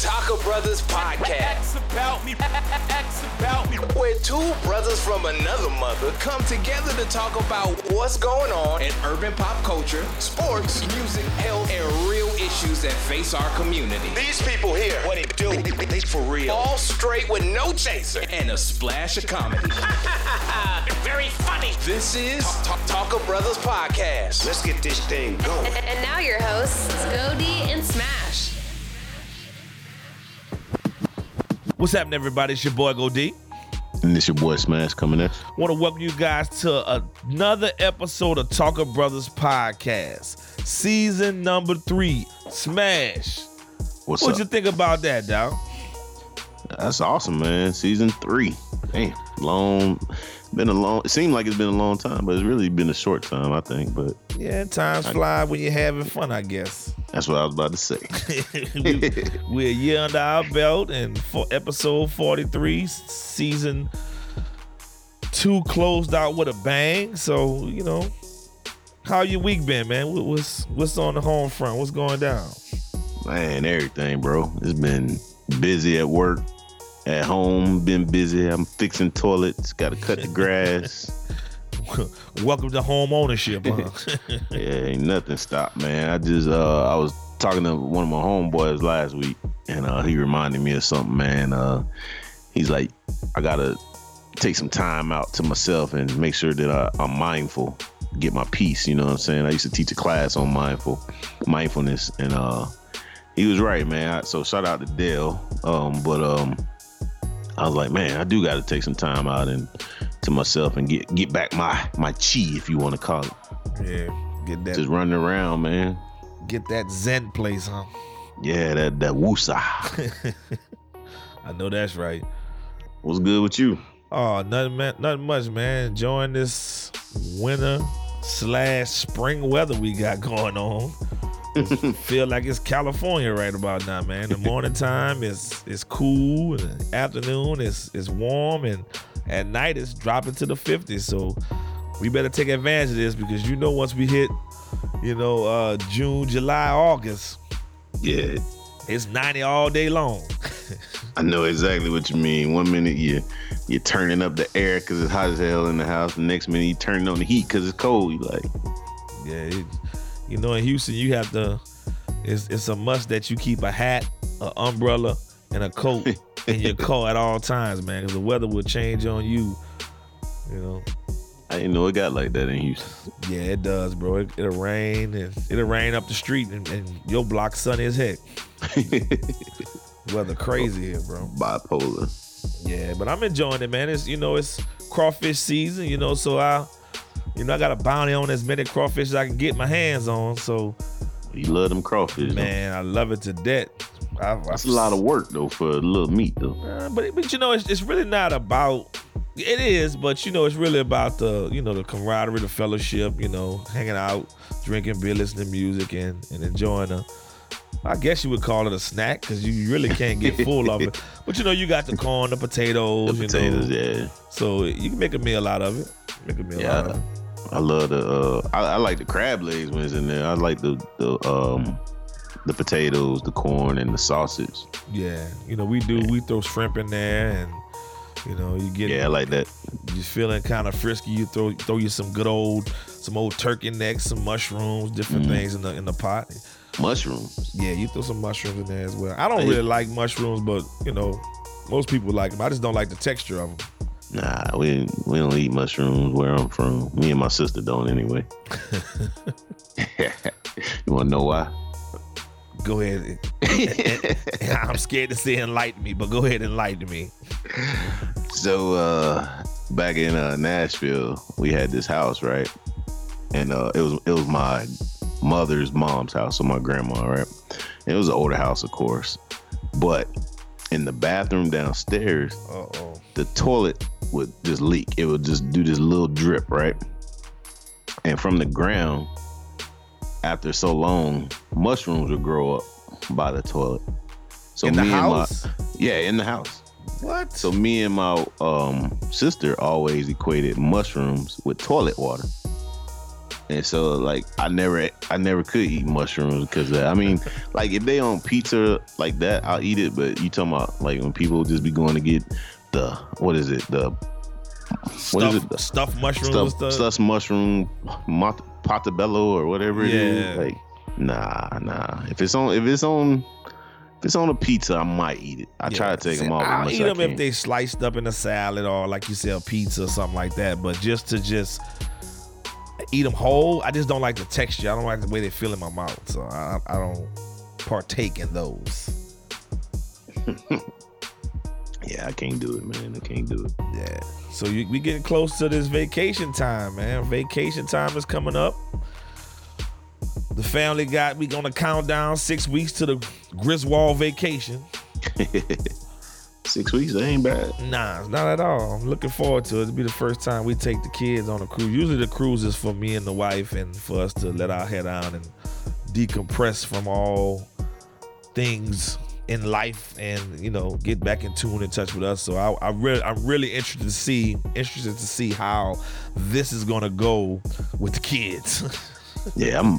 Taco Brothers podcast. about me. X about me. Where two brothers from another mother come together to talk about what's going on in urban pop culture, sports, music, health, and real issues that face our community. These people here, what they do, they, they for real. All straight with no chaser and a splash of comedy. Very funny. This is Talk, Talk, Taco Brothers podcast. Let's get this thing going. And now your hosts, Scody and Smash. What's happening, everybody? It's your boy Go D. And this your boy Smash coming in. Want to welcome you guys to another episode of Talker Brothers Podcast, season number three. Smash. What's What'd up? you think about that, dog? That's awesome, man. Season three. Damn, long. Been a long. It seemed like it's been a long time, but it's really been a short time, I think. But Yeah, times fly when you're having fun, I guess. that's what I was about to say. we, we're a year under our belt, and for episode 43, season two closed out with a bang. So you know, how your week been, man? What- What's what's on the home front? What's going down? man, everything, bro. It's been busy at work, at home. Been busy. I'm fixing toilets. Got to cut the grass. Welcome to home ownership, huh? yeah, ain't nothing stopped, man. I just uh I was talking to one of my homeboys last week and uh he reminded me of something, man. Uh he's like, I gotta take some time out to myself and make sure that I, I'm mindful, get my peace, you know what I'm saying? I used to teach a class on mindful mindfulness and uh he was right, man. I, so shout out to Dale. Um, but um I was like, man, I do gotta take some time out and to myself and get get back my my chi, if you want to call it. yeah, get that Just running around, man. get that Zen place, huh? Yeah, that that woosah. I know that's right. What's good with you? Oh, nothing, man, nothing much, man. Enjoying this winter slash spring weather we got going on. Feel like it's California right about now, man. The morning time is is cool, and the afternoon is is warm, and at night it's dropping to the 50s. So we better take advantage of this because you know once we hit, you know, uh June, July, August, Yeah, it's 90 all day long. I know exactly what you mean. One minute you you're turning up the air because it's hot as hell in the house. The next minute you turning on the heat because it's cold. You like, Yeah, it, you know, in Houston, you have to. It's it's a must that you keep a hat, an umbrella, and a coat in your car at all times, man, because the weather will change on you. You know. I didn't know it got like that in Houston. Yeah, it does, bro. It, it'll rain and it'll rain up the street, and, and your block sunny as heck. Weather crazy here, bro. Bipolar. Yeah, but I'm enjoying it, man. It's you know, it's crawfish season, you know, so I, you know, I got a bounty on as many crawfish as I can get my hands on. So You love them crawfish. huh? Man, I love it to death. I, That's a lot of work though for a little meat though. Uh, but but you know, it's, it's really not about. It is, but you know, it's really about the you know the camaraderie, the fellowship. You know, hanging out, drinking beer, listening to music, and and enjoying a. I guess you would call it a snack because you really can't get full of it. But you know, you got the corn, the potatoes, The you potatoes, know, yeah. so you can make a meal out of it. Make a meal Yeah. out of it. I love the uh I, I like the crab legs when it's in there. I like the the um the potatoes, the corn, and the sausage. Yeah, you know, we do. We throw shrimp in there, and you know, you get Yeah, I like that. You're feeling kind of frisky, you throw throw you some good old some old turkey necks, some mushrooms, different Mm-hmm. things in the in the pot. Mushrooms. Yeah, you throw some mushrooms in there as well. I don't really like mushrooms, but you know, most people like them. I just don't like the texture of them. Nah, we we don't eat mushrooms where I'm from. Me and my sister don't anyway. you wanna know why? Go ahead. I'm scared to say enlighten me, but go ahead and enlighten me. So uh back in uh Nashville, we had this house, right? And uh it was it was my mother's mom's house, so my grandma, right? And it was an older house, of course. But in the bathroom downstairs, Uh oh. the toilet would just leak. It would just do this little drip, right? And from the ground, after so long, mushrooms would grow up by the toilet. So In the me house? and my yeah, in the house. What? So me and my um sister always equated mushrooms with toilet water. And so like I never I never could eat mushrooms because. I mean, like if they on pizza like that, I'll eat it. But you talking about like when people just be going to get the what is it the what is Stuff, it stuffed mushroom stuff stuff. stuffed mushroom portobello or whatever it Yeah. is. Like nah nah. If it's on if it's on if it's on a pizza, I might eat it. I try to take them off I'll eat I them can. if they sliced up in a salad or like you said, a pizza or something like that. But just to just eat them whole, I just don't like the texture. I don't like the way they feel in my mouth, so I, I don't partake in those. yeah, I can't do it, man. I can't do it. Yeah. So you, we getting close to this vacation time, man. Vacation time is coming up. The family got we gonna count down six weeks to the Griswold vacation. Six weeks, ain't bad. Nah, not at all. I'm looking forward to it. It'll be the first time we take the kids on a cruise. Usually the cruise is for me and the wife and for us to let our head down and decompress from all things in life and you know get back in tune and touch with us. So I, I really I'm really interested to see interested to see how this is gonna go with the kids. Yeah, I'm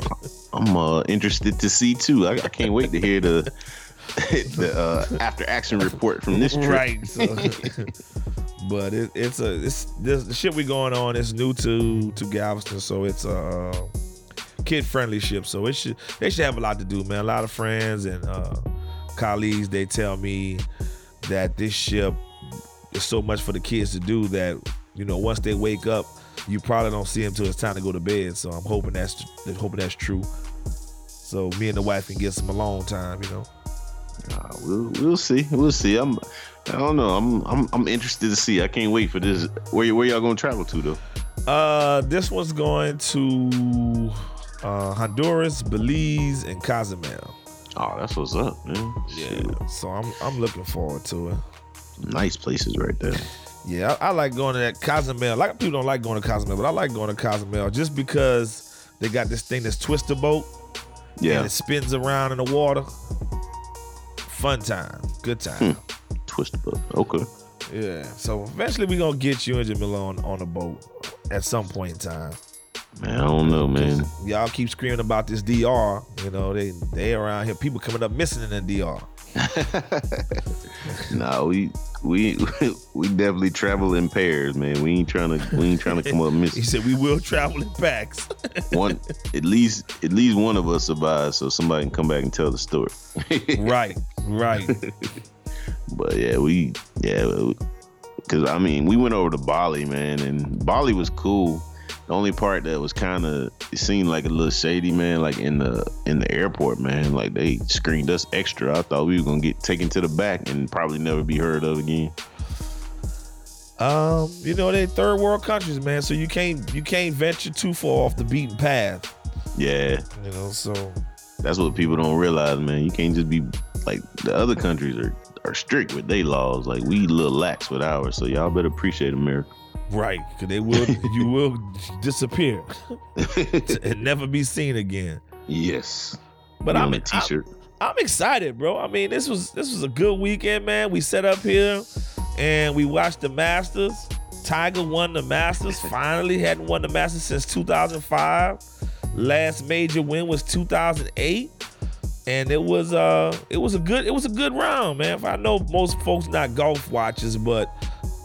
I'm uh, interested to see too. I, I can't wait to hear the the uh, after action report from this trip. right. So, but it, it's a it's this the shit we going on is new to to Galveston, so it's a uh, kid friendly ship. So it should they should have a lot to do, man. A lot of friends and uh, colleagues they tell me that this ship is so much for the kids to do that you know once they wake up, you probably don't see them till it's time to go to bed. So I'm hoping that's hoping that's true. So me and the wife can get some alone time, you know. Uh, we'll we'll see. We'll see. I'm I don't know. I'm I'm I'm interested to see. I can't wait for this. Where where y'all gonna travel to though? Uh, this one's going to uh, Honduras, Belize, and Cozumel. Oh, that's what's up, man. Shit. so I'm I'm looking forward to it. Nice places right there. Yeah, I, I like going to that Cozumel. A lot of people don't like going to Cozumel, but I like going to Cozumel just because they got this thing that's twister boat and Yeah, it spins around in the water. Fun time, good time. Hmm. twist boat. Okay. Yeah. So eventually we're gonna get you and Jamila on, on a boat at some point in time. Man, I don't know, man. Y'all keep screaming about this DR. You know, they they around here. People coming up missing in the DR. Nah, we we we definitely travel in pairs, man. We ain't trying to we ain't trying to come up missing. He said we will travel in packs. One at least at least one of us survives, so somebody can come back and tell the story. right, right. But yeah, we yeah, because I mean, we went over to Bali, man, and Bali was cool. The only part that was kind of it seemed like a little shady, man. Like in the in the airport, man. Like they screened us extra. I thought we were gonna get taken to the back and probably never be heard of again. Um, you know they third world countries, man. So you can't you can't venture too far off the beaten path. Yeah, You know, so that's what people don't realize, man. You can't just be like the other countries are are strict with their laws. Like we a little lax with ours. So y'all better appreciate America. Right, because they will you will disappear and never be seen again. yes. But I'm a t-shirt. I'm excited, bro. I mean, this was this was a good weekend, man. We set up here and we watched the Masters. Tiger won the Masters. Finally, hadn't won the Masters since 2005. Last major win was 2008, and it was uh it was a good it was a good round, man. I know most folks not golf watchers, but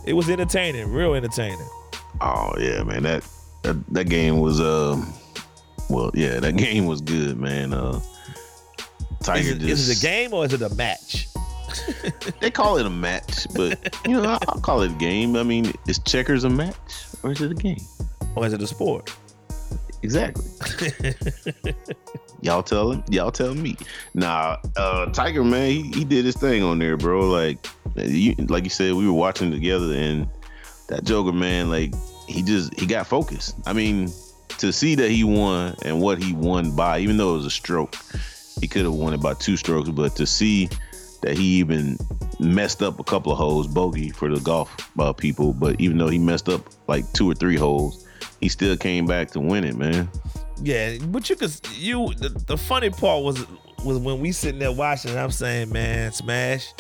it was entertaining, real entertaining. Oh yeah, man. That that, that game was um well, yeah, that game was good, man. Uh Tiger Is it, just is it a game or is it a match? They call it a match, but you know, I- I'll call it a game. I mean, is checkers a match or is it a game? Or is it a sport? Exactly. y'all tell him. Y'all tell me. Nah, uh, Tiger man, he, he did his thing on there, bro. Like, you, like you said, we were watching together, and that Joker man, like, he just he got focused. I mean, to see that he won and what he won by, even though it was a stroke, he could have won it by two strokes. But to see that he even messed up a couple of holes, bogey for the golf uh, people, but even though he messed up like two or three holes, he still came back to win it, man. Yeah, but you could you the, the funny part was was when we sitting there watching. I'm saying, man, Smash,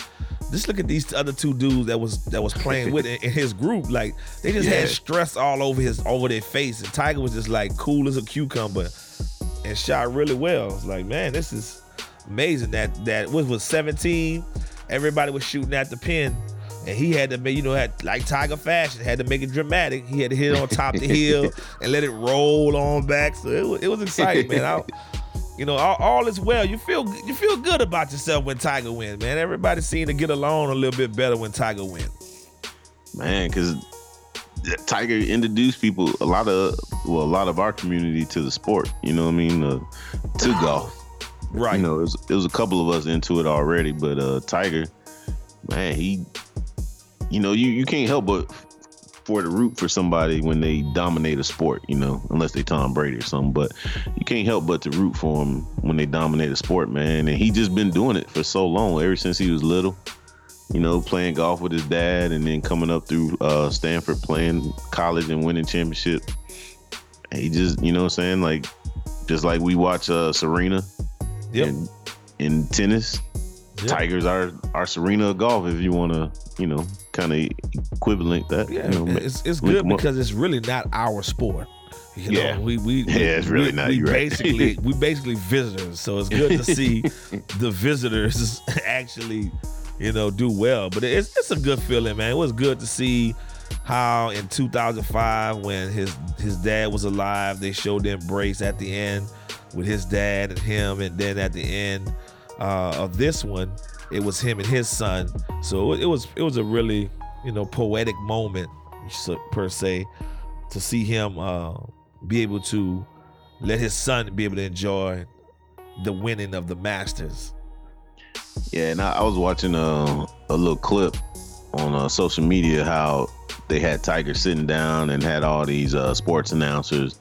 just look at these other two dudes that was that was playing with in, in his group. Like they just Yeah. had stress all over his over their face, and Tiger was just like cool as a cucumber and shot really well. It's like, man, this is amazing. That that was was 17. Everybody was shooting at the pin. And he had to make, you know, had like Tiger fashion, had to make it dramatic. He had to hit it on top of the hill and let it roll on back. So it was, it was exciting, man. I, you know, all, all is well. You feel you feel good about yourself when Tiger wins, man. Everybody seemed to get along a little bit better when Tiger wins. man, because Tiger introduced people a lot of well, a lot of our community to the sport. You know what I mean? Uh, to golf. Right. You know, it was, it was a couple of us into it already, but uh, Tiger, man, he, you know, you you can't help but for to root for somebody when they dominate a sport. You know, unless they Tom Brady or something, but you can't help but to root for them when they dominate a sport, man. And he just been doing it for so long, ever since he was little. You know, playing golf with his dad, and then coming up through uh, Stanford, playing college and winning championship. He just, you know, what I'm saying like, just like we watch uh, Serena Yep. in, in tennis. Yep. Tigers are our Serena of golf, if you want to, you know, kind of equivalent that. Yeah, you know, it's it's good because it's really not our sport. You know, Yeah. we we Yeah, it's really we, not, We you're right. basically we basically visitors, so it's good to see the visitors actually, you know, do well. But it's it's a good feeling, man. It was good to see how in 2005 when his his dad was alive, they showed the embrace at the end with his dad and him, and then at the end uh, of this one, it was him and his son. So it was it was a really you know poetic moment per se to see him uh, be able to let his son be able to enjoy the winning of the Masters. Yeah, and I, I was watching uh, a little clip on uh, social media how they had Tiger sitting down and had all these uh, sports announcers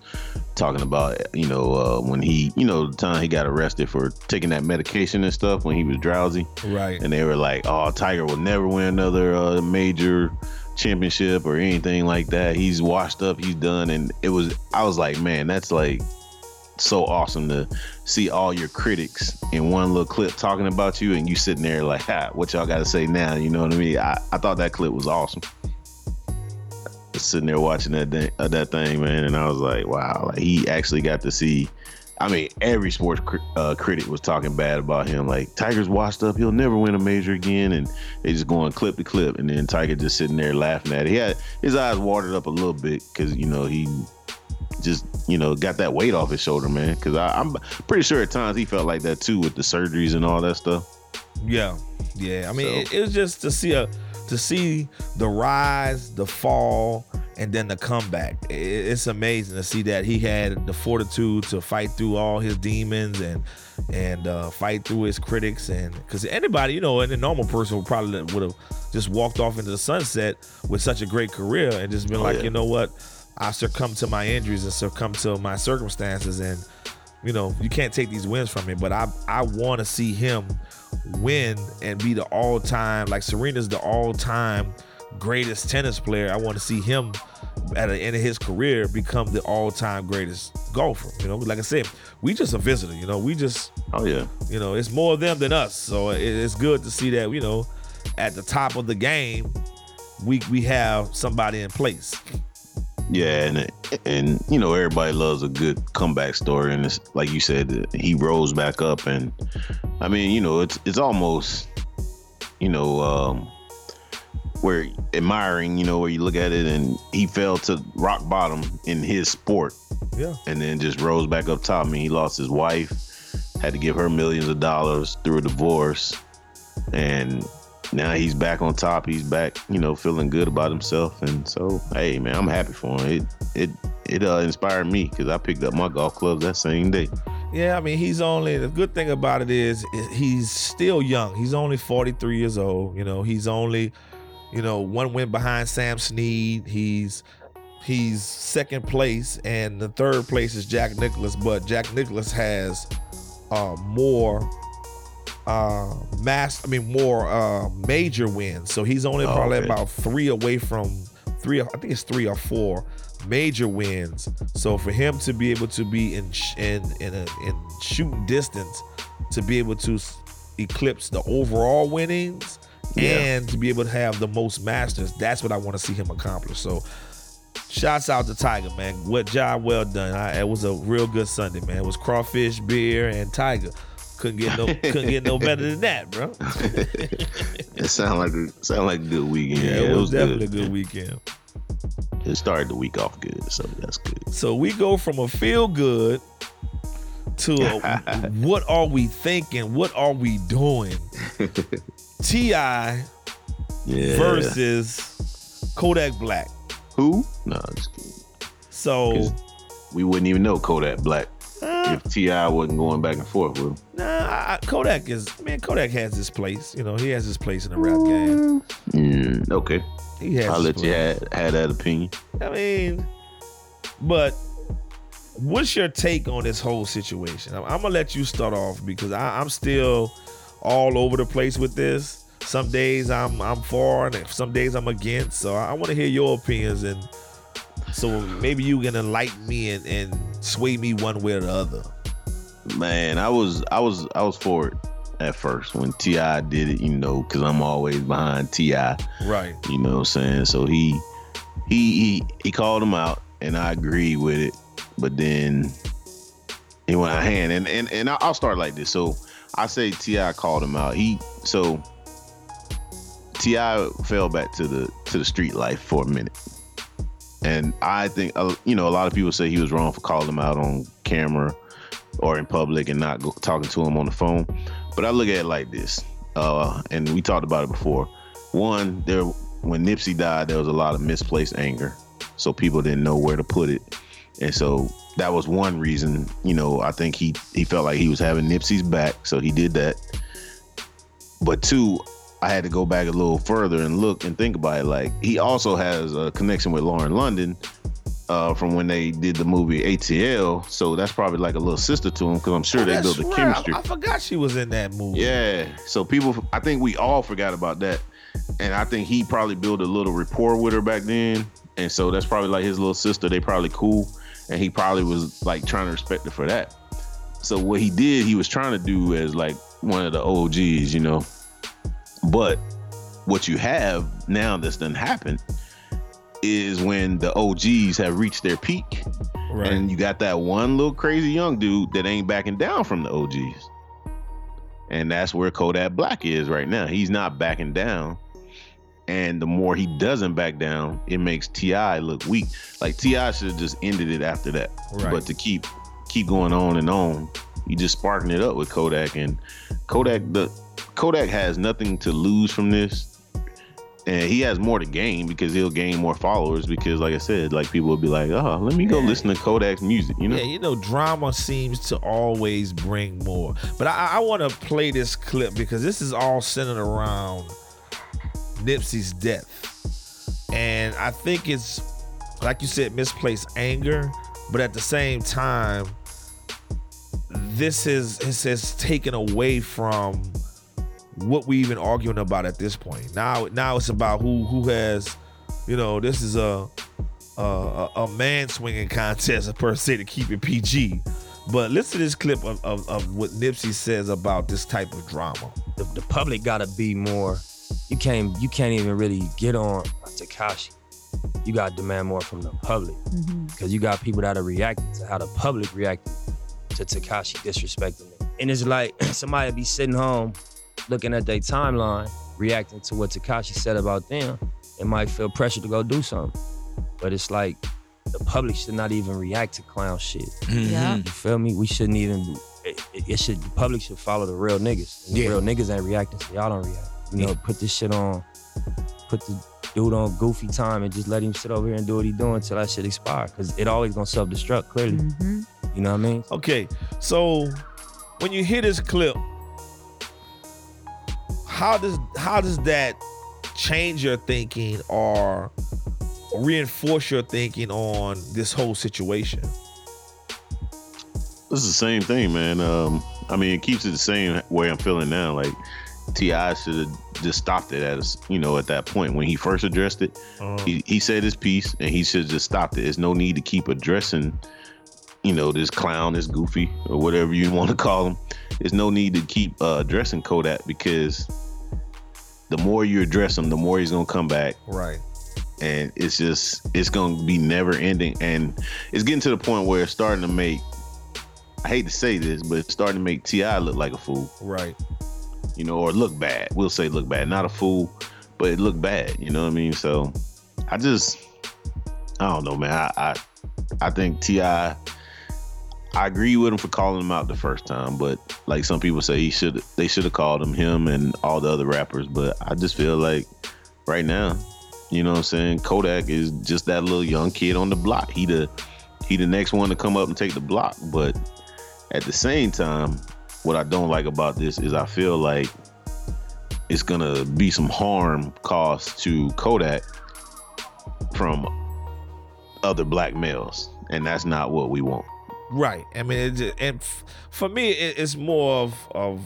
talking about, you know, uh, when he, you know, the time he got arrested for taking that medication and stuff when he was drowsy. Right. and they were like, "Oh, Tiger will never win another uh, major championship or anything like that. He's washed up. He's done." And it was, I was like, "Man, that's like so awesome to see all your critics in one little clip talking about you, and you sitting there like, ha, what y'all got to say now?" You know what I mean? I, I thought that clip was awesome. Sitting there watching that thing, uh, that thing, man, and I was like, "Wow!" Like he actually got to see. I mean, every sports cri- uh, critic was talking bad about him. Like Tiger's washed up; he'll never win a major again. And they just going clip to clip, and then Tiger just sitting there laughing at it. He had his eyes watered up a little bit because you know he just you know got that weight off his shoulder, man. Because I'm pretty sure at times he felt like that too with the surgeries and all that stuff. Yeah, yeah. I mean, So- it, it was just to see a to see the rise, the fall, and then the comeback. It's amazing to see that he had the fortitude to fight through all his demons and and uh, fight through his critics. And because anybody, you know, any normal person would probably would have just walked off into the sunset with such a great career and just been Oh, like, yeah. you know what, I succumb to my injuries and succumb to my circumstances and you know, you can't take these wins from me, but I I want to see him win and be the all-time like Serena's the all-time greatest tennis player. I want to see him at the end of his career become the all-time greatest golfer. You know, like I said, we just a visitor. You know, we just Oh yeah, you know it's more of them than us. So it's good to see that you know at the top of the game we we have somebody in place. Yeah, and and you know everybody loves a good comeback story, and it's like you said, he rose back up, and I mean, you know, it's it's almost, you know, um, where admiring, you know, where you look at it, and he fell to rock bottom in his sport, Yeah. and then just rose back up top. I mean, he lost his wife, had to give her millions of dollars through a divorce, and now he's back on top. He's back, you know, feeling good about himself. And so, hey, man, I'm happy for him. It it it uh, inspired me because I picked up my golf clubs that same day. Yeah, I mean, he's only the good thing about it is he's still young. He's only 43 years old. You know, he's only, you know, one win behind Sam Snead. He's he's second place, and the third place is Jack Nicklaus. But Jack Nicklaus has uh, more uh mass I mean more uh major wins. So he's only Oh, probably okay. about three away from three I think it's three or four major wins. So for him to be able to be in in in a, in shooting distance to be able to eclipse the overall winnings Yeah. and to be able to have the most masters. That's what I want to see him accomplish. So, shouts out to Tiger, man. What job well done. I, it was a real good Sunday, man. It was crawfish, beer, and Tiger. Couldn't get no couldn't get no better than that, bro. It sound like a sound like a good weekend. Yeah, it was definitely a good weekend. It started the week off good, so that's good. So we go from a feel good to a, what are we thinking? What are we doing? T.I. Yeah. versus Kodak Black. who? No, just kidding. So we wouldn't even know Kodak Black uh, if T.I. wasn't going back and forth with him. Nah, I- Kodak is man. Kodak has his place. You know, he has his place in the rap game. Mm, okay, He has. I'll let you have, have that opinion. I mean, but what's your take on this whole situation? I'm, I'm gonna let you start off because I, I'm still all over the place with this. Some days I'm I'm for, and some days I'm against. So I, want to hear your opinions, and so maybe you can enlighten me and, and sway me one way or the other. Man, I was I was I was for it at first when T.I. did it, you know, because I'm always behind Ti. Right. You know what I'm saying? So he he he he called him out, and I agreed with it. But then he went out of hand, and and and I'll start like this. So I say T.I. called him out. He so T.I. fell back to the to the street life for a minute, and I think uh, you know a lot of people say he was wrong for calling him out on camera or in public and not go, talking to him on the phone. But I look at it like this, uh, and we talked about it before. One, there when Nipsey died, there was a lot of misplaced anger, so people didn't know where to put it, and so that was one reason. You know, I think he he felt like he was having Nipsey's back, so he did that. But two, I had to go back a little further and look and think about it. Like he also has a connection with Lauren London uh, from when they did the movie ATL, so that's probably like a little sister to him because I'm sure Oh, they built the right. chemistry. I, I forgot she was in that movie. Yeah. So people, I think we all forgot about that, and I think he probably built a little rapport with her back then, and so that's probably like his little sister. They probably cool, and he probably was like trying to respect her for that. So what he did, he was trying to do as like one of the OGs, you know. But what you have now that's done happened is when the OGs have reached their peak, Right. and you got that one little crazy young dude that ain't backing down from the OGs. And that's where Kodak Black is right now. He's not backing down. And the more he doesn't back down, it makes T.I. look weak. Like T.I. should have just ended it after that. Right. But to keep keep going on and on, you just sparking it up with Kodak. And Kodak the Kodak has nothing to lose from this. And he has more to gain because he'll gain more followers because like I said, like people will be like, oh, let me go listen to Kodak's music, you know? Yeah, you know, drama seems to always bring more. But I, I want to play this clip because this is all centered around Nipsey's death. And I think it's, like you said, misplaced anger. But at the same time, this is this has taken away from what we even arguing about at this point. Now, now it's about who who has, you know, this is a a, a, a man swinging contest per se to keep it PG. But listen to this clip of, of, of what Nipsey says about this type of drama. the, the public gotta be more. You can't you can't even really get on Tekashi. You gotta demand more from the public mm-hmm. because you got people that are reacting to how the public reacted to Tekashi disrespecting them. And it's like somebody be sitting home looking at their timeline, reacting to what Tekashi said about them, and might feel pressure to go do something. But it's like the public should not even react to clown shit. Yeah. You feel me? We shouldn't even. It, it- it should. The public should follow the real niggas. And the Yeah. real niggas ain't reacting, so y'all don't react. You know, put this shit on. Put the dude on goofy time and just let him sit over here and do what he doing until that shit expire. Cause it always gonna self destruct. Clearly, Mm-hmm. you know what I mean? Okay, so when you hear this clip, how does how does that change your thinking or reinforce your thinking on this whole situation? This is the same thing, man. Um, I mean, it keeps it the same way I'm feeling now. Like T.I. should have just stopped it at us, you know, at that point when he first addressed it. Uh, He, he said his piece, and he should have just stopped it. There's no need to keep addressing, you know, this clown, this goofy, or whatever you want to call him. There's no need to keep uh, addressing Kodak because the more you address him, the more he's gonna come back. Right. And it's just it's gonna be never ending. And it's getting to the point where it's starting to make I hate to say this, but it's starting to make T.I. look like a fool. Right. You know, or look bad. We'll say look bad. Not a fool, but it looked bad. You know what I mean? So I just I don't know, man. I I, I think T.I. I agree with him for calling him out the first time, but like some people say, he should they should have called him him and all the other rappers. But I just feel like right now, you know what I'm saying, Kodak is just that little young kid on the block. He the he the next one to come up and take the block. But at the same time, what I don't like about this is I feel like it's gonna be some harm caused to Kodak from other black males, and that's not what we want. Right. I mean, it just, and f- for me, it, it's more of of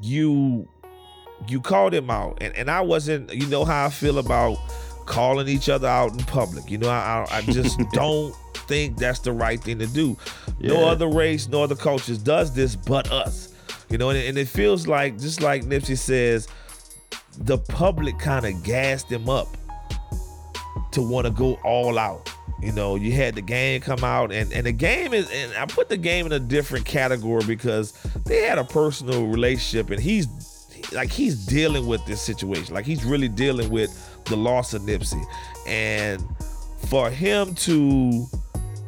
you you called him out, and and I wasn't. You know how I feel about calling each other out in public. You know, I I, I just don't think that's the right thing to do. No other race, no other cultures does this but us. You know, and, and it feels like just like Nipsey says, the public kind of gassed him up to want to go all out. You know, you had the game come out, and and the game is, and I put the game in a different category because they had a personal relationship, and he's like he's dealing with this situation, like he's really dealing with the loss of Nipsey, and for him to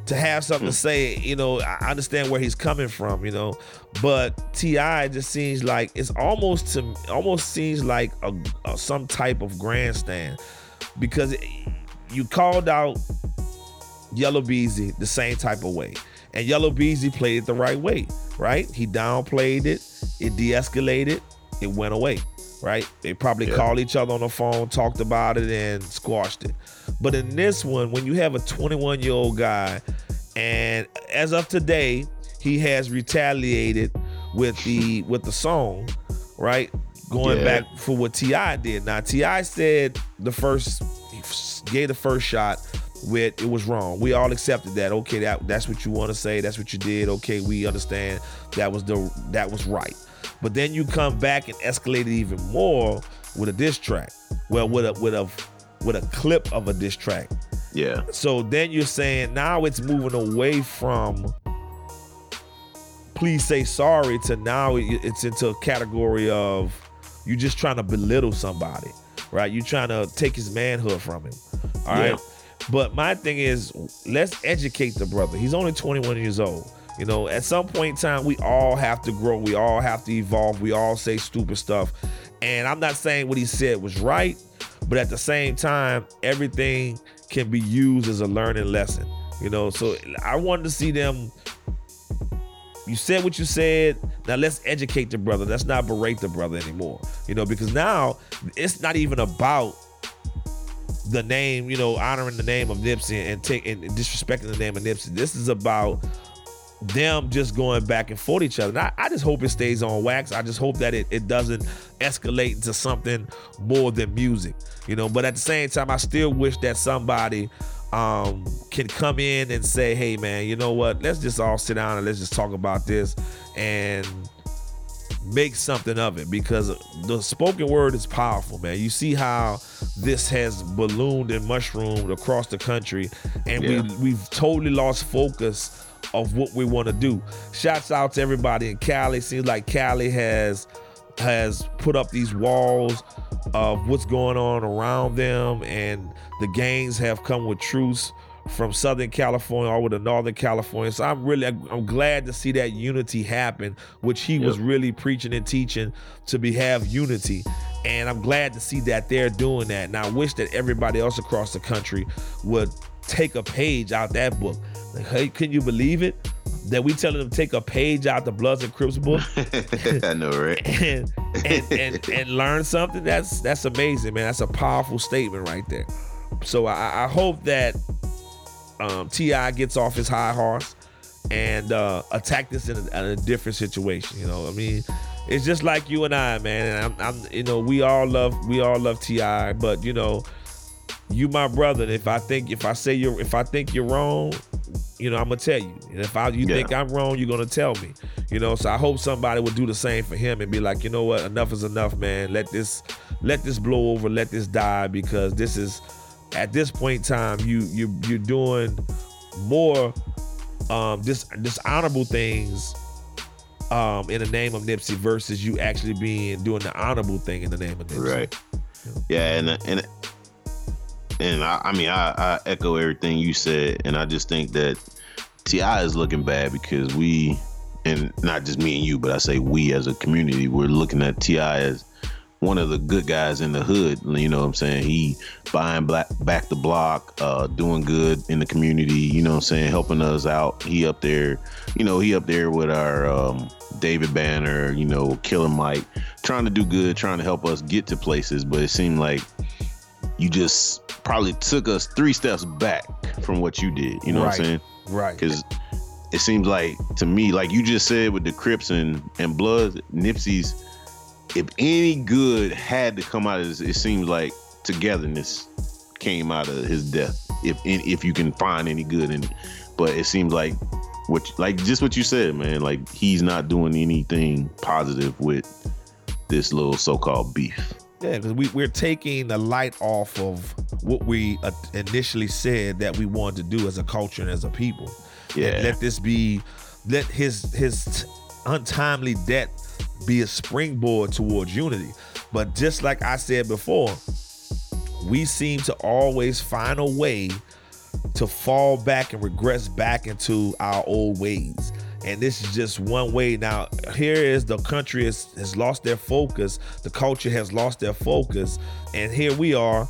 to have something to hmm. say, you know, I understand where he's coming from, you know, but T.I. just seems like it's almost to almost seems like a, a some type of grandstand. Because it- you called out Yella Beezy the same type of way. And Yella Beezy played it the right way, right? He downplayed it, it de-escalated, it went away, right? They probably Yeah. called each other on the phone, talked about it, and squashed it. But in this one, when you have a 21 year old guy, and as of today, he has retaliated with the with the song, right? Going Yeah. back for what T.I. did. Now T.I. said the first he gave the first shot with it was wrong. We all accepted that. Okay, that that's what you want to say. That's what you did. Okay, we understand that was the that was right. But then you come back and escalate it even more with a diss track. Well, with a with a with a clip of a diss track. Yeah. So then you're saying now it's moving away from please say sorry to now it's into a category of you're just trying to belittle somebody, right? You're trying to take his manhood from him. All right. But my thing is, let's educate the brother. He's only 21 years old. You know, at some point in time, we all have to grow. We all have to evolve. We all say stupid stuff. And I'm not saying what he said was right, but at the same time, everything can be used as a learning lesson. You know, so I wanted to see them. You said what you said. Now let's educate the brother. Let's not berate the brother anymore. You know, because now it's not even about the name, you know, honoring the name of Nipsey and and disrespecting the name of Nipsey. This is about them just going back and forth each other. And I, I just hope it stays on wax. I just hope that it, it doesn't escalate into something more than music, you know. But at the same time, I still wish that somebody um, can come in and say, hey, man, you know what? Let's just all sit down and let's just talk about this and make something of it because the spoken word is powerful, man. You see how this has ballooned and mushroomed across the country, and Yeah. we we've totally lost focus of what we want to do. Shouts out to everybody in Cali. Seems like Cali has has put up these walls of what's going on around them, and the gangs have come with truce from Southern California all over to Northern California. So I'm really I'm glad to see that unity happen, which he was really preaching and teaching to be have unity. And I'm glad to see that they're doing that. And I wish that everybody else across the country would take a page out that book. Like, hey, can you believe it? That we telling them to take a page out the Bloods and Crips book I know, right? and and, and and learn something. That's that's amazing, man. That's a powerful statement right there. So I, I hope that um, T.I. gets off his high horse and uh, attack this in a, in a different situation. You know, I mean, it's just like you and I, man. And I'm, I'm, you know, we all love we all love T.I., but you know, you my brother. If I think if I say you're if I think you're wrong, you know, I'm gonna tell you. And if I you Yeah. think I'm wrong, you're gonna tell me. You know, so I hope somebody would do the same for him and be like, you know what, enough is enough, man. Let this let this blow over, let this die because this is at this point in time, you you you're doing more um dis dishonorable things um in the name of Nipsey versus you actually being doing the honorable thing in the name of Nipsey. Right. Yeah, and and and I, I mean I, I echo everything you said, and I just think that T.I. is looking bad because we, and not just me and you, but I say we as a community, we're looking at T.I. as one of the good guys in the hood. You know what I'm saying? He buying black back the block, uh, doing good in the community. You know what I'm saying? Helping us out. He up there. You know he up there with our um, David Banner. You know Killer Mike, trying to do good, trying to help us get to places. But it seemed like you just probably took us three steps back from what you did. You know what I'm saying? Right. Because it seems like to me, like you just said with the Crips and and Bloods, Nipsey's. If any good had to come out of this, it seems like togetherness came out of his death. If if you can find any good in it, but it seems like what like just what you said, man. Like he's not doing anything positive with this little so-called beef. Yeah, because we, we're taking the light off of what we uh, initially said that we wanted to do as a culture and as a people. Yeah. And let this be, let his his t- untimely death be a springboard towards unity. But just like I said before, we seem to always find a way to fall back and regress back into our old ways. And this is just one way. Now, here is the country has, has lost their focus, the culture has lost their focus, and here we are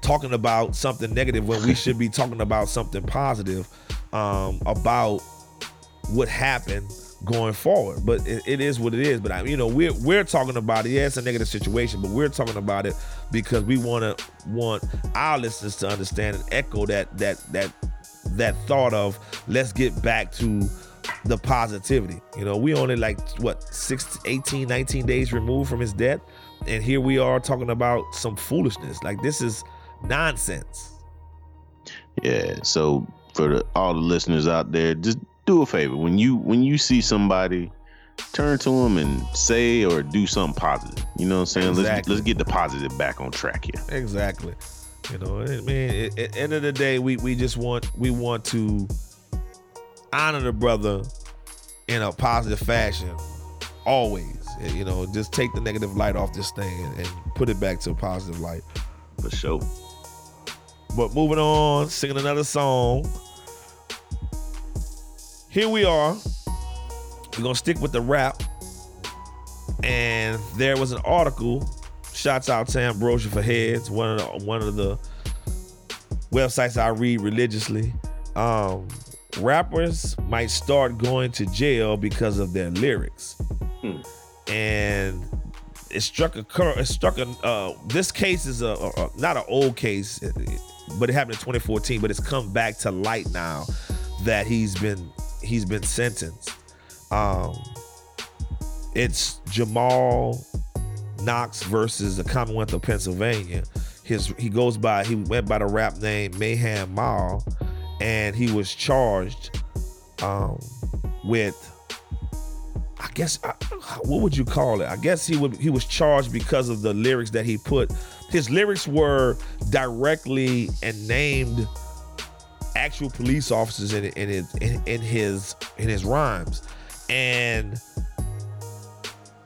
talking about something negative when we should be talking about something positive um, about what happened going forward. But it, it is what it is. But I, you know, we're we're talking about it. Yeah, it's a negative situation, but we're talking about it because we want to want our listeners to understand and echo that that that that thought of let's get back to the positivity. You know, we only like what 6 18 19 days removed from his death and here we are talking about some foolishness. Like this is nonsense. Yeah. So for the, all the listeners out there, just do a favor when you when you see somebody, turn to them and say or do something positive. You know what I'm saying? Let's let's get the positive back on track here. Exactly. You know, I mean, at, at end of the day, we we just want we want to honor the brother in a positive fashion, always. You know, just take the negative light off this thing and, and put it back to a positive light. For sure. But moving on, singing another song. Here we are. We're gonna stick with the rap. And there was an article. Shouts out to Ambrosia for Heads, one of the one of the websites I read religiously. Um, rappers might start going to jail because of their lyrics. And it struck a it struck a uh, this case is a, a- a- not an old case but it happened in 2014 but it's come back to light now that he's been he's been sentenced um it's Jamal Knox versus the Commonwealth of Pennsylvania his he goes by he went by the rap name Mayhem Mal and he was charged um with I guess I, what would you call it? I guess he would he was charged because of the lyrics that he put. His lyrics were directly and named actual police officers in in his in, in his in his rhymes, and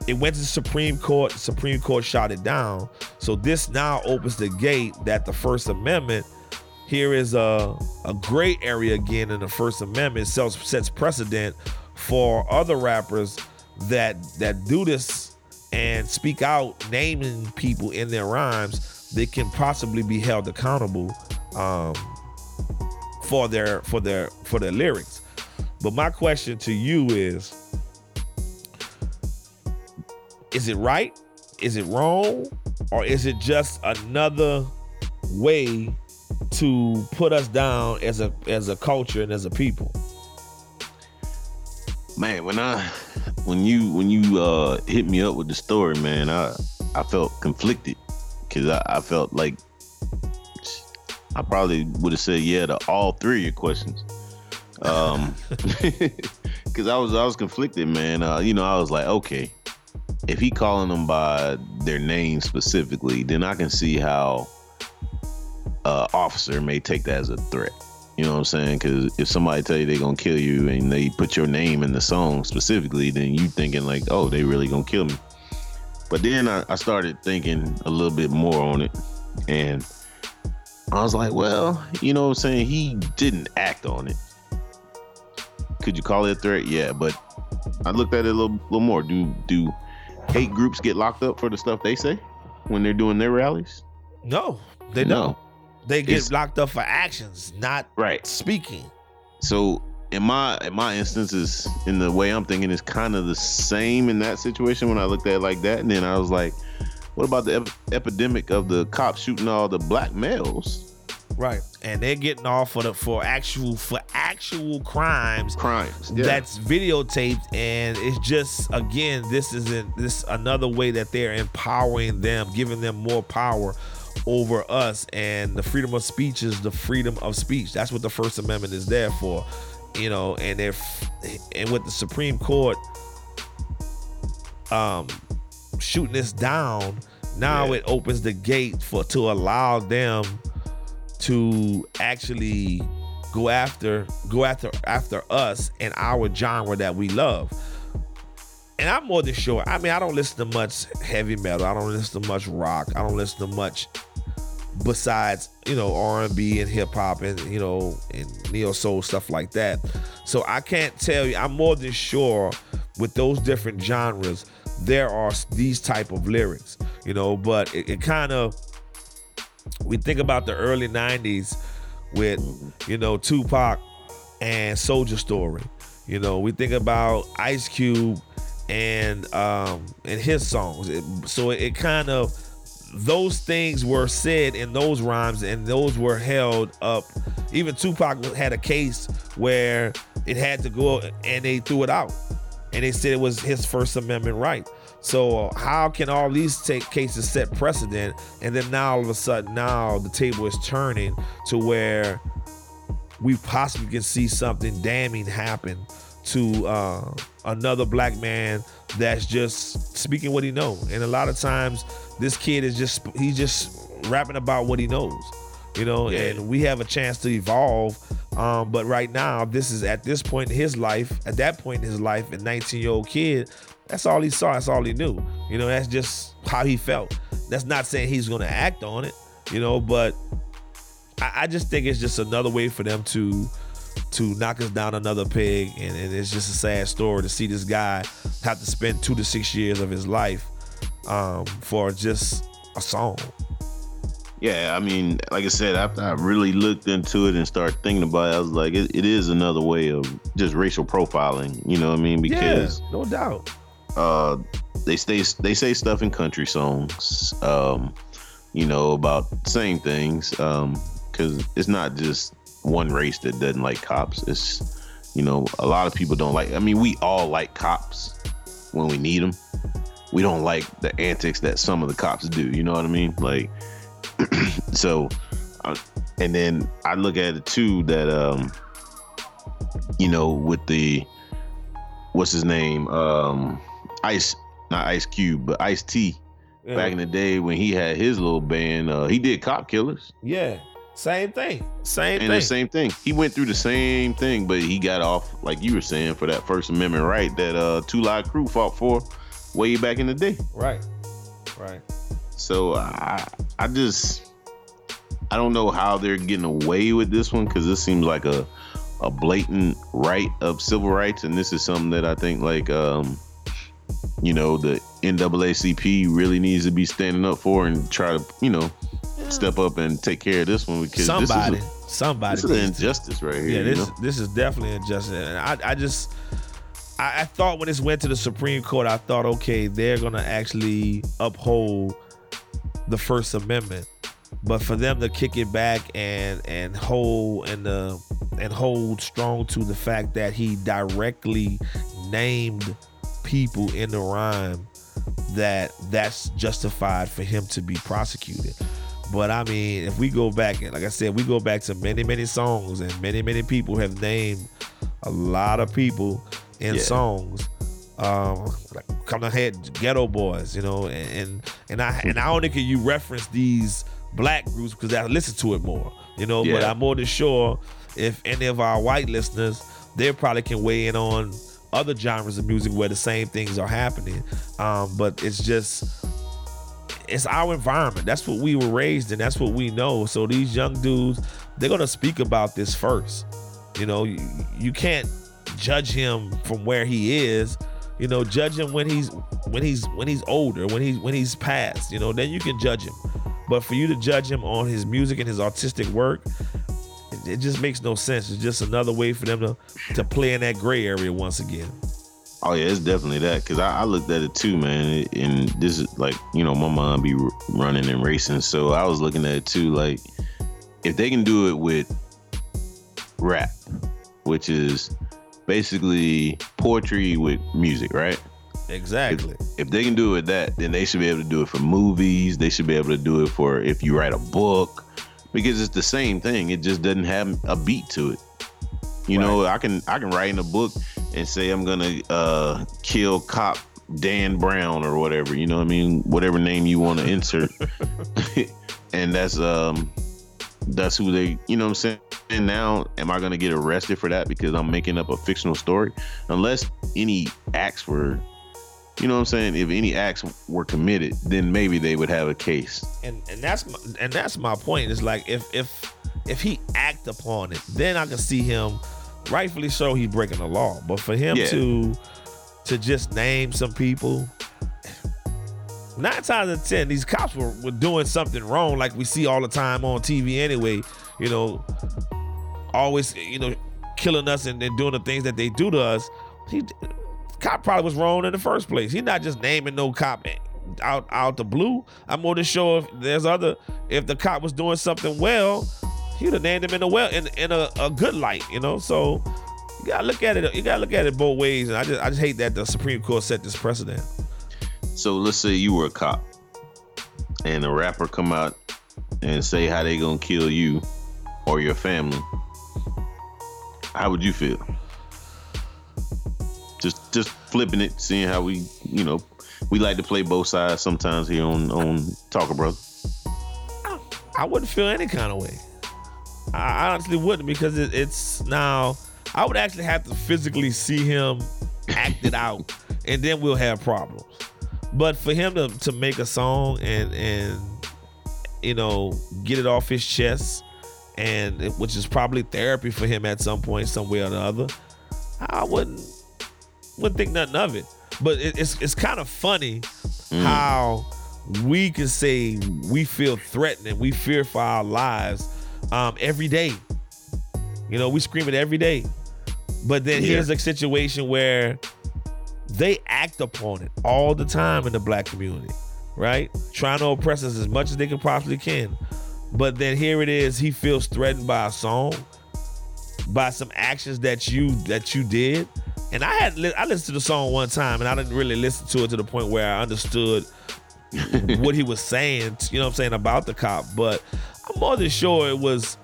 it went to the Supreme Court. Supreme Court shot it down. So this now opens the gate that the First Amendment here is a a gray area again in the First Amendment sets, sets precedent for other rappers that that do this and speak out naming people in their rhymes they can possibly be held accountable um, for their for their for their lyrics. But my question to you is is it right? Is it wrong? Or is it just another way to put us down as a as a culture and as a people? Man, when I when you when you uh hit me up with the story, man, I I felt conflicted. Because I, I felt like I probably would have said yeah to all three of your questions. Um, because I was I was conflicted, man. Uh, you know, I was like, okay, if he calling them by their name specifically, then I can see how uh officer may take that as a threat. You know what I'm saying? Because if somebody tell you they're gonna kill you and they put your name in the song specifically, then you thinking like, oh, they really gonna kill me. But then I, I started thinking a little bit more on it, and I was like, well, you know what I'm saying? He didn't act on it. Could you call it a threat? Yeah, but I looked at it a little, little more. Do do hate groups get locked up for the stuff they say when they're doing their rallies? No, they No. don't. They get It's- locked up for actions, not Right. speaking. So in my in my instances, in the way I'm thinking, is kind of the same in that situation when I looked at it like that, and then I was like, what about the ep- epidemic of the cops shooting all the black males? Right. And they're getting off for the for actual for actual crimes Crimes. Yeah. that's videotaped and it's just again this isn't this another way that they're empowering them giving them more power over us and the freedom of speech is the freedom of speech that's what the first amendment is there for you know and they're and with the supreme court um shooting this down now Yeah. it opens the gate for to allow them to actually go after go after after us and our genre that we love. And I'm more than sure. I mean, I don't listen to much heavy metal. I don't listen to much rock. I don't listen to much besides you know R&B and hip hop and you know and neo soul stuff like that. So I can't tell you. I'm more than sure with those different genres there are these type of lyrics. You know, but it, it kind of we think about the early 90s with you know Tupac and Soldier Story. You know, we think about Ice Cube and um and his songs. It- so it, kind of those things were said in those rhymes and those were held up. Even Tupac had a case where it had to go and they threw it out. And they said it was his First Amendment right. So how can all these take cases set precedent and then now all of a sudden now the table is turning to where we possibly can see something damning happen to uh, another black man that's just speaking what he knows. And a lot of times, this kid is just he's just rapping about what he knows, you know. Yeah. And we have a chance to evolve. Um, but right now, this is at this point in his life, at that point in his life, a 19 year old kid. That's all he saw. That's all he knew. You know, that's just how he felt. That's not saying he's to act on it, you know, but I, I just think it's just another way for them to to knock us down another peg, and, and it's just a sad story to see this guy have to spend two to six years of his life um, for just a song. Yeah, I mean, like I said, after I really looked into it and started thinking about it, I was like, it, it is another way of just racial profiling. You know what I mean? Because yeah, no doubt. uh, they stay they say stuff in country songs, um, you know, about same things. Um, because it's not just one race that doesn't like cops. It's you know, a lot of people don't like. I mean, we all like cops when we need them. We don't like the antics that some of the cops do. You know what I mean? Like, so, uh, and then I look at it too that um, you know, with the what's his name, um, Ice, not Ice Cube, but Ice T. Yeah. Back in the day when he had his little band, uh, he did Cop Killers. yeah, same thing. Same And thing. the same thing. He went through the same thing, but he got off, like you were saying, for that First Amendment right that uh Two Live Crew fought for way back in the day. Right. Right. So I I just I don't know how they're getting away with this one because this seems like a a blatant right of civil rights, and this is something that I think like um you know the NAACP really needs to be standing up for and try to you know step up and take care of this one because Somebody. this is, somebody. a, this is an injustice right here. Yeah, you this know? this is definitely injustice. And I, I just I, I thought when this went to the Supreme Court, I thought, okay, they're gonna actually uphold the First Amendment. But for them to kick it back and and hold and uh, and hold strong to the fact that he directly named people in the rhyme that that's justified for him to be prosecuted. But I mean, if we go back, and like I said, we go back to many, many songs, and many, many people have named a lot of people in Yeah. songs. Um, like come ahead, Geto Boys, you know, and and, and I and I only can you reference these black groups because I listen to it more, you know. But I'm more than sure if any of our white listeners, they probably can weigh in on other genres of music where the same things are happening. Um, but it's just it's our environment. That's what we were raised in. That's what we know. So these young dudes, they're gonna speak about this first. You know, you, you can't judge him from where he is. You know, judge him when he's when he's when he's older, when he's when he's past. You know, then you can judge him. But for you to judge him on his music and his artistic work, it, it just makes no sense. It's just another way for them to to play in that gray area once again. Oh yeah, it's definitely that. Cause I, I looked at it too, man. And this is like, you know, my mom be running and racing, so I was looking at it too. Like, if they can do it with rap, which is basically poetry with music, right? Exactly. If they can do it with that, then they should be able to do it for movies. They should be able to do it for if you write a book, because it's the same thing. It just doesn't have a beat to it. You know, I can I can write in a book and say I'm gonna uh, kill cop Dan Brown or whatever. You know what I mean? Whatever name you want to insert, and that's um that's who they. You know what I'm saying? And now, am I gonna get arrested for that because I'm making up a fictional story? Unless any acts were you know what I'm saying? If any acts were committed, then maybe they would have a case. and and that's my, and that's my point. It's like if if if he act upon it, then I can see him, rightfully so, he's breaking the law. But for him Yeah. to to just name some people, nine times out of ten, these cops were, were doing something wrong, like we see all the time on TV anyway. You know, always you know killing us and, and doing the things that they do to us. He cop probably was wrong in the first place. He's not just naming no cop out out the blue. I'm more than sure if there's other if the cop was doing something well, he'd have named him in a well in in a, a good light, you know. So you gotta look at it. You gotta look at it both ways. And I just I just hate that the Supreme Court set this precedent. So let's say you were a cop, and a rapper come out and say how they gonna kill you or your family. How would you feel? Just just flipping it, seeing how we, you know, we like to play both sides sometimes here on on Talker Brother. I wouldn't feel any kind of way. I honestly wouldn't because it, it's now. I would actually have to physically see him act it out, and then we'll have problems. But for him to to make a song and and you know get it off his chest, and it- which is probably therapy for him at some point, some way or the other, I wouldn't wouldn't think nothing of it. But it, it's it's kind of funny how we can say we feel threatened and we fear for our lives um, every day. You know, we scream it every day. But then Yeah. here's a situation where they act upon it all the time in the black community, right? Trying to oppress us as much as they can possibly can. But then here it is, he feels threatened by a song, by some actions that you that you did. And I had I listened to the song one time and I didn't really listen to it to the point where I understood what he was saying, you know what I'm saying, about the cop. But I'm more than sure it was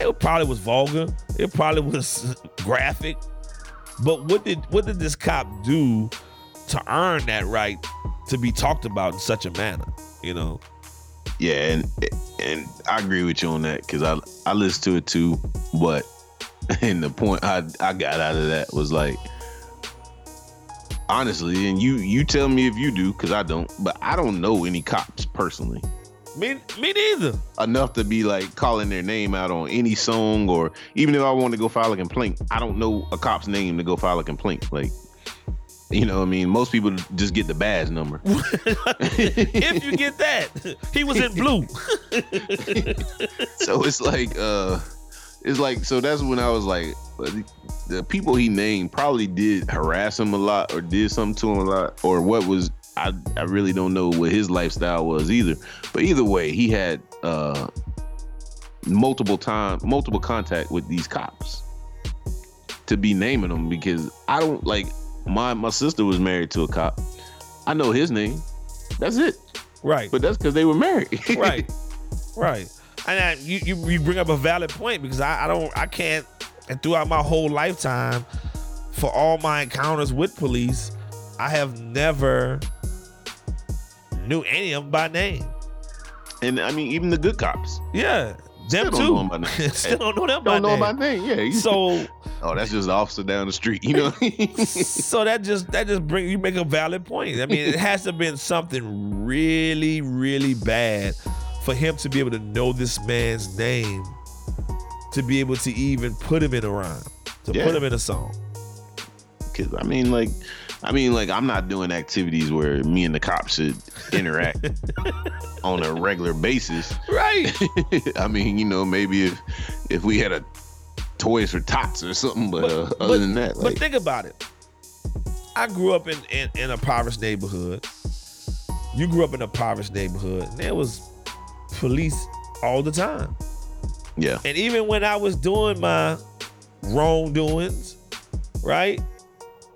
it probably was vulgar. It probably was graphic. But what did what did this cop do to earn that right to be talked about in such a manner? You know? Yeah, and and I agree with you on that because I I listened to it too, but and the point I I got out of that was like honestly, and you you tell me if you do because I don't, but I don't know any cops personally Me me neither. enough to be like calling their name out on any song or even if I want to go file a complaint, I don't know a cop's name to go file a complaint. Like, you know, what I mean, most people just get the badge number. if you get that, he was in blue. so it's like uh it's like so that's when I was like the, the people he named probably did harass him a lot or did something to him a lot or what was I I really don't know what his lifestyle was either. But either way, he had uh multiple time multiple contact with these cops to be naming them because I don't like my my sister was married to a cop. I know his name. That's it. Right. But that's because they were married. right. Right. And I, you, you you bring up a valid point because I, I don't I can't And throughout my whole lifetime, for all my encounters with police, I have never knew any of them by name. And I mean, even the good cops Yeah, Still them don't too. know 'em by name. Still don't know them by don't know name. my name. Yeah. So, oh, that's just the officer down the street. You know. so that just that just bring you make a valid point. I mean, it has to have been something really, really bad for him to be able to know this man's name, to be able to even put him in a rhyme, to Yeah. put him in a song. Cause I mean, like, I mean, like, I'm not doing activities where me and the cops should interact on a regular basis. Right. I mean, you know, maybe if if we had a Toys for Tots or something, but, uh, other but- than that, but think about it. I grew up in, in, in a impoverished neighborhood. You grew up in a impoverished neighborhood. And there was police all the time. yeah, And even when I was doing my wrongdoings, right?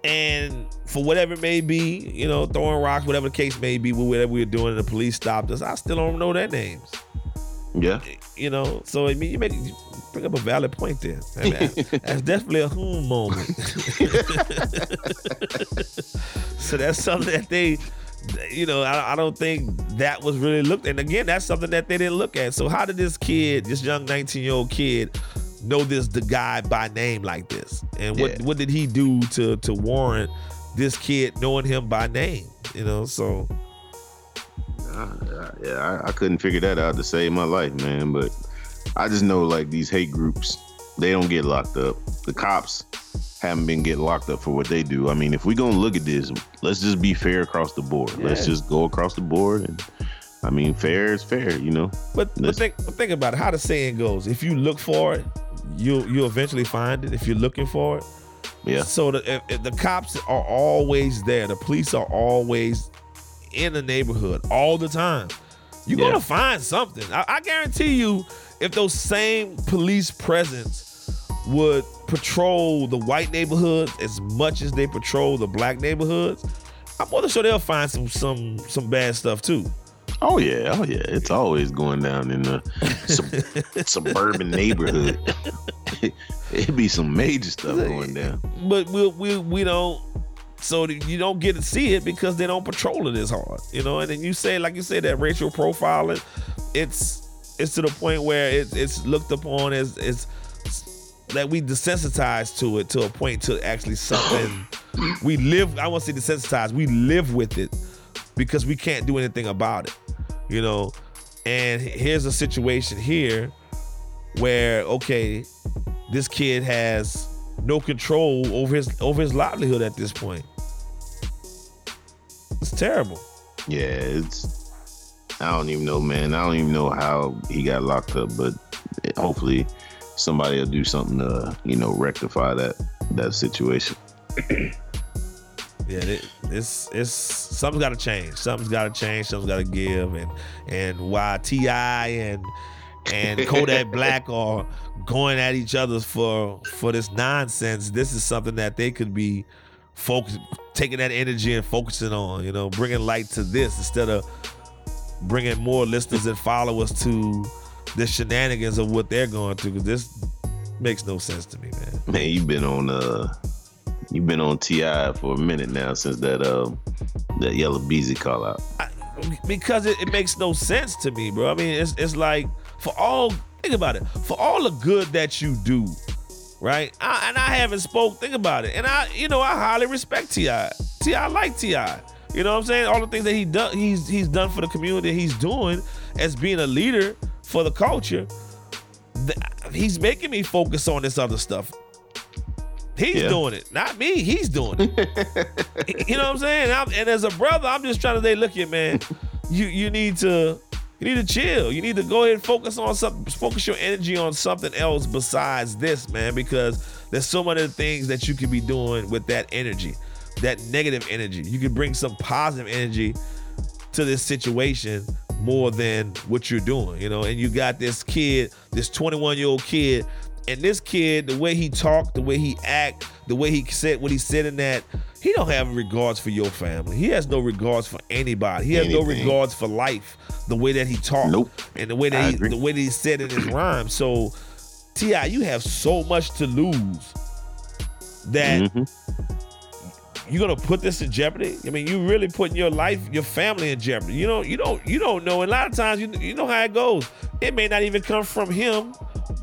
And for whatever it may be, you know, throwing rocks, whatever the case may be, whatever we were doing, and the police stopped us. I still don't know their names. yeah, You know, so I mean, you make you bring up a valid point there. I mean, that's definitely a hmm moment. so that's something that they, you know, I, I don't think that was really looked. And again, that's something that they didn't look at. So how did this kid, this young 19 year old kid, know this the guy by name like this? And what Yeah. what did he do to to warrant this kid knowing him by name? You know, so Uh, yeah. I, I couldn't figure that out to save my life, man. But I just know like these hate groups, they don't get locked up. The cops haven't been getting locked up for what they do. I mean, if we're gonna look at this, let's just be fair across the board. Let's just go across the board, and I mean, fair is fair, you know. But, but Let's- think think about it. How the saying goes: if you look for it, you'll you'll eventually find it. If you're looking for it, Yeah, So the if, if the cops are always there. The police are always in the neighborhood all the time. You're Yeah. gonna find something. I, I guarantee you, if those same police presence would patrol the white neighborhoods as much as they patrol the black neighborhoods, I'm more than sure they'll find some some some bad stuff too. Oh yeah, oh yeah. It's always going down in the sub- suburban neighborhood. It'd be some major stuff going down. but we we we don't so you don't get to see it because they don't patrol it as hard you know? And then you say like you said that racial profiling it's it's to the point where it, it's looked upon as as that we desensitized to it to a point to actually something. We live i won't say desensitized. We live with it because we can't do anything about it you know? And here's a situation here where okay this kid has no control over his over his livelihood at this point. It's terrible. Yeah, it's. I don't even know, man. I don't even know how he got locked up, but hopefully somebody will do something to, you know, rectify that that situation. Yeah, it, it's it's something's got to change. Something's got to change. Something's got to give. And and why T.I and and Kodak Black are going at each other for for this nonsense. This is something that they could be focus taking that energy and focusing on. You know, bringing light to this instead of bringing more listeners and followers to the shenanigans of what they're going through. Because this makes no sense to me, man. Man, you've been on uh, you've been on T.I for a minute now since that uh, that Yella Beezy call out. I, because it, it makes no sense to me, bro. I mean, it's it's like for all think about it, for all the good that you do, right? I, and I haven't spoke. Think about it, and I, you know, I highly respect T.I. T.I I like T.I. You know what I'm saying? All the things that he done, he's he's done for the community. He's doing as being a leader for the culture. He's making me focus on this other stuff. He's Yeah. doing it, not me. He's doing it. you know what I'm saying? I'm, and as a brother, I'm just trying to say, look here, man. You you need to you need to chill. You need to go ahead and focus on something. Focus your energy on something else besides this, man. Because there's so many things that you could be doing with that energy, that negative energy. You can bring some positive energy to this situation more than what you're doing, you know. And you got this kid, this 21 year old kid, and this kid, the way he talked, the way he act, the way he said what he said in that, he don't have regards for your family. He has no regards for anybody. He has no regards for life. The way that he talked, Nope. and the way I that he, agree. the way that he said in his rhyme. So T.I, you have so much to lose that Mhm. you're gonna put this in jeopardy. I mean, you really putting your life, your family in jeopardy. You don't, you don't, you don't know. And a lot of times, you you know how it goes. It may not even come from him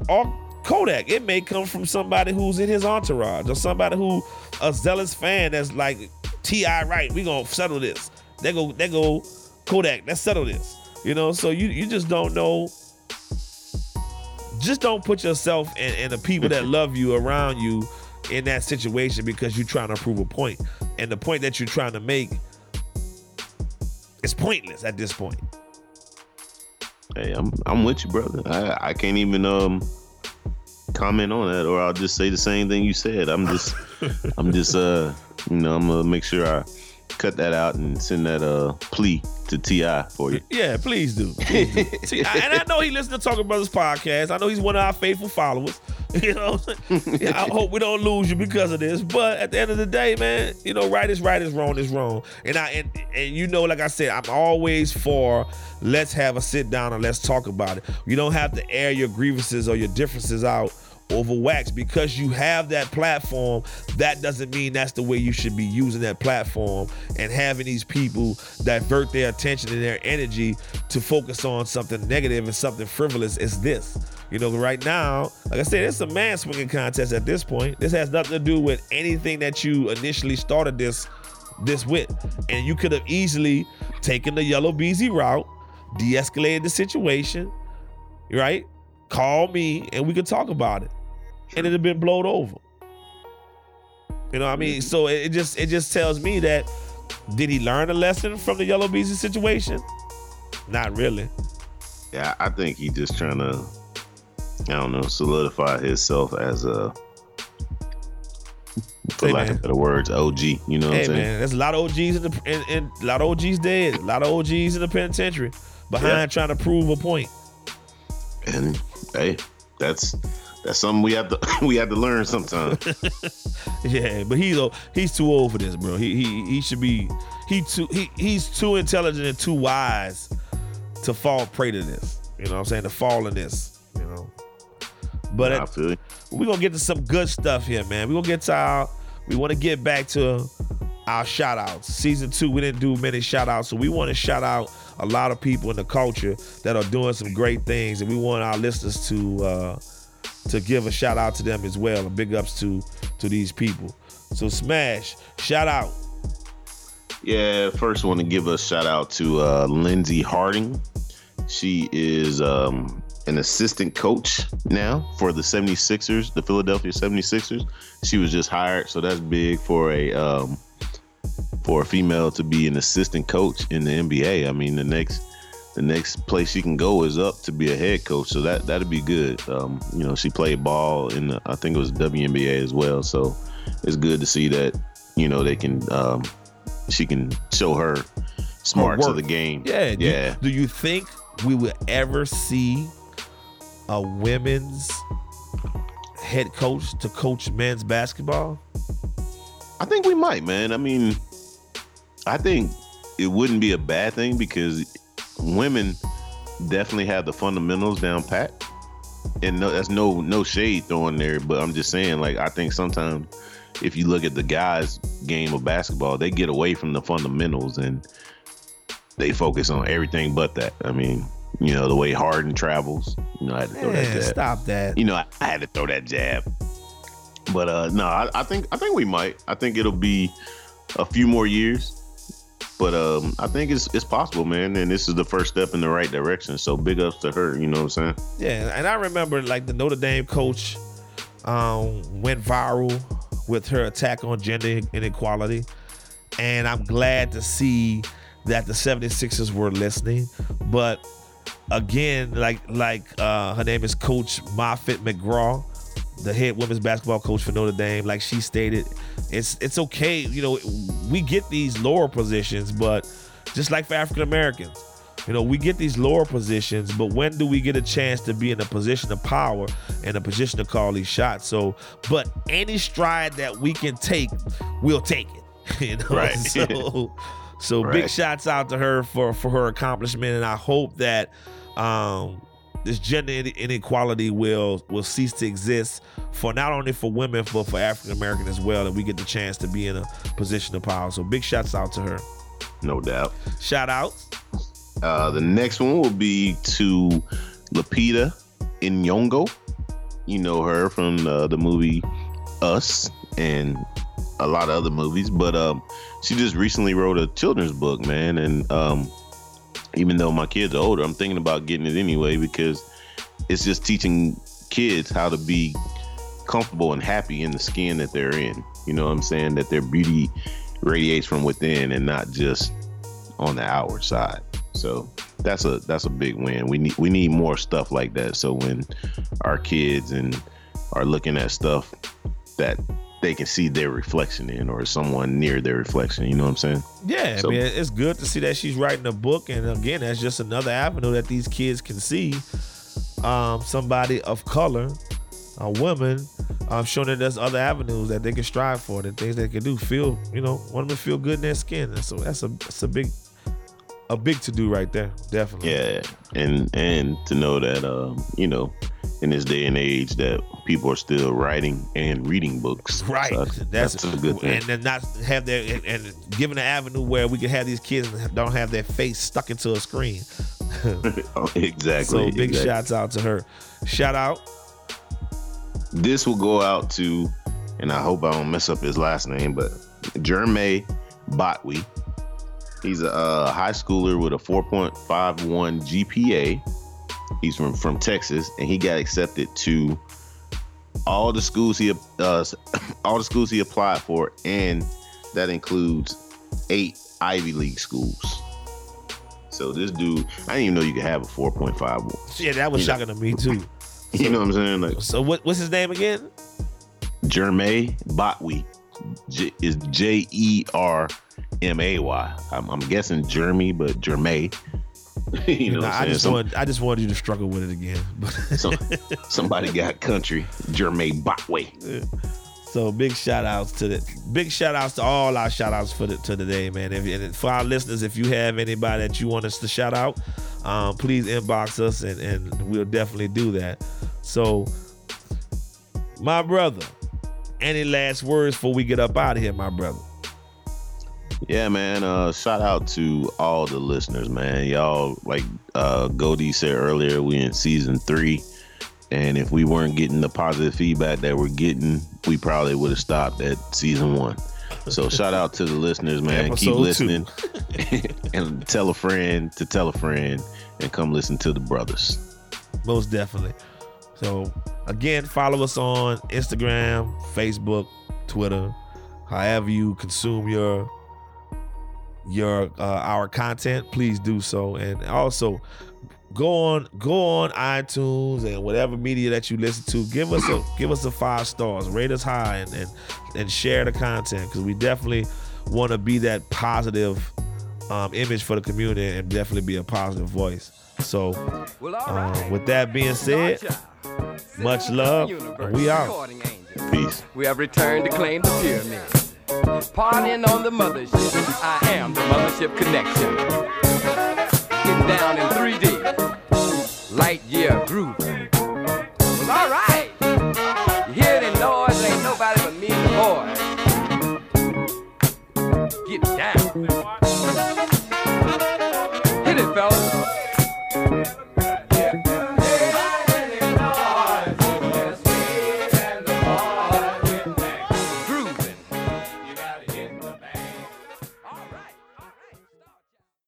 or Kodak. It may come from somebody who's in his entourage or somebody who a zealous fan that's like T.I. Right, we gonna settle this. They go, they go, Kodak. Let's settle this. You know, so you you just don't know. Just don't put yourself and, and the people that love you around you in that situation because you're trying to prove a point. And the point that you're trying to make is pointless at this point. Hey, I'm I'm with you, brother. I I can't even um comment on that, or I'll just say the same thing you said. I'm just I'm just uh you know I'm gonna make sure I cut that out and send that uh plea to T.I for you. Yeah, please do. Please do. See, I- and I know he listens to Talking Brothers podcast. I know he's one of our faithful followers. You know, I hope we don't lose you because of this. But at the end of the day, man, you know, right is right, is wrong is wrong. And I and, and you know, like I said, I'm always for let's have a sit down and let's talk about it. You don't have to air your grievances or your differences out over wax because you have that platform that doesn't mean that's the way you should be using that platform and having these people divert their attention and their energy to focus on something negative and something frivolous is this you know right now like i said it's a man swinging contest at this point this has nothing to do with anything that you initially started this this with and you could have easily taken the Yella Beezy route de-escalated the situation right? Call me and we could talk about it. And it'd have been blowed over. You know what I mean? Mm-hmm. So it it just it just tells me that did he learn a lesson from the Yella Beezy situation? Not really. Yeah, I think he just trying to I don't know solidify himself as a for Hey, lack man. of better words OG. You know what Hey I'm saying? man, there's a lot of OGs in the and, in, a lot of OGs dead, a lot of OGs in the penitentiary behind Yeah. trying to prove a point. And hey, that's that's something we have to we have to learn sometimes. Yeah, but he's he's too old for this, bro. He he he should be he too he he's too intelligent and too wise to fall prey to this. You know what I'm saying? To fall in this. You know. But feel we're gonna get to some good stuff here, man. We're gonna get to our we want to get back to our shout outs. Season two, we didn't do many shout outs, so we want to shout out a lot of people in the culture that are doing some great things, and we want our listeners to uh to give a shout out to them as well. And big ups to to these people. So Smash, shout out. Yeah, first want to give a shout out to uh, Lindsey Harding. She is um, an assistant coach now for the 76ers, the Philadelphia 76ers. She was just hired, so that's big for a um, for a female to be an assistant coach in the NBA. I mean, the next the next place she can go is up to be a head coach, so that that'd be good. Um, you know, she played ball in the, I think it was WNBA as well, so it's good to see that you know they can um, she can show her smarts of the game. Yeah, do- yeah. Do, you think we will ever see a women's head coach to coach men's basketball? I think we might, man. I mean, I think it wouldn't be a bad thing because women definitely have the fundamentals down pat. And no, that's no no shade thrown there, but I'm just saying, like, I think sometimes if you look at the guys' game of basketball, they get away from the fundamentals and they focus on everything but that. I mean, you know, the way Harden travels, you know, I had to throw that jab stop that. you know, I, I had to throw that jab. But uh no, I, I think I think we might. I think it'll be a few more years. But um I think it's it's possible, man. And this is the first step in the right direction. So big ups to her, you know what I'm saying? Yeah, and I remember like the Notre Dame coach um, went viral with her attack on gender inequality. And I'm glad to see that the 76ers were listening. But again, like like uh, her name is Coach Muffet McGraw, the head women's basketball coach for Notre Dame. Like she stated, it's it's okay. You know, we get these lower positions, but just like for African Americans, you know, we get these lower positions, but when do we get a chance to be in a position of power and a position to call these shots? So, but any stride that we can take, we'll take it. You know, Right. so so big Right. shots out to her for for her accomplishment, and I hope that um this gender inequality will will cease to exist for not only for women but for African American as well, and we get the chance to be in a position of power. So big shouts out to her. No doubt. Shout outs. Uh, the next one will be to Lupita Nyong'o. You know her from uh, the movie Us and a lot of other movies, but um, she just recently wrote a children's book, man. And um, even though my kids are older, I'm thinking about getting it anyway because it's just teaching kids how to be comfortable and happy in the skin that they're in. You know what I'm saying? That their beauty radiates from within and not just on the outward side. So that's a that's a big win. We need we need more stuff like that. So when our kids and are looking at stuff that they can see their reflection in or someone near their reflection. You know what I'm saying? Yeah, so, I mean, it's good to see that she's writing a book, and again, that's just another avenue that these kids can see um, somebody of color, a woman, um, showing that there's other avenues that they can strive for, the things they can do. Feel, you know, want them to feel good in their skin. So that's a that's a big a big to do right there, definitely. Yeah, and and to know that um, you know in this day and age that people are still writing and reading books. Right. So that's, that's, a good thing. And then not have their and, and given an avenue where we can have these kids don't have their face stuck into a screen. oh, exactly. So big exactly. shouts out to her. Shout out. This will go out to, and I hope I don't mess up his last name, but Jermaine Botwe. He's a uh, high schooler with a 4.51 GPA He's from from Texas, and he got accepted to all the schools he uh, all the schools he applied for, and that includes eight Ivy League schools. So this dude, I didn't even know you could have a 4.5. Yeah, that was shocking know. to me too. You know what I'm saying? Like, so what, what's his name again? Jermay Botwe. J- is J E R M A Y. I'm, I'm guessing Jeremy, but Jermay. you know, I just Some, want I just wanted you to struggle with it again. some, somebody got country, Jermaine Botway. So big shout outs to the big shout outs to all our shout outs for the, to today, man. If, and for our listeners, if you have anybody that you want us to shout out, um, please inbox us and, and we'll definitely do that. So, my brother, any last words before we get up out of here, my brother? Yeah, man. Uh, shout out to all the listeners, man. Y'all, like uh, Goldie said earlier, we in season three, and if we weren't getting the positive feedback that we're getting, we probably would have stopped at season one. So shout out to the listeners, man. Episode Keep listening, and tell a friend to tell a friend, and come listen to the brothers. Most definitely. So again, follow us on Instagram, Facebook, Twitter, however you consume your your uh, our content, please do so. And also go on go on iTunes and whatever media that you listen to. Give us a give us a five stars, rate us high, and and, and share the content because we definitely want to be that positive um, image for the community and definitely be a positive voice. So, um, with that being said, much love. We out. Peace. We have returned to claim the pyramid. Partying on the mothership. I am the mothership connection. Get down in 3D. Light year groove.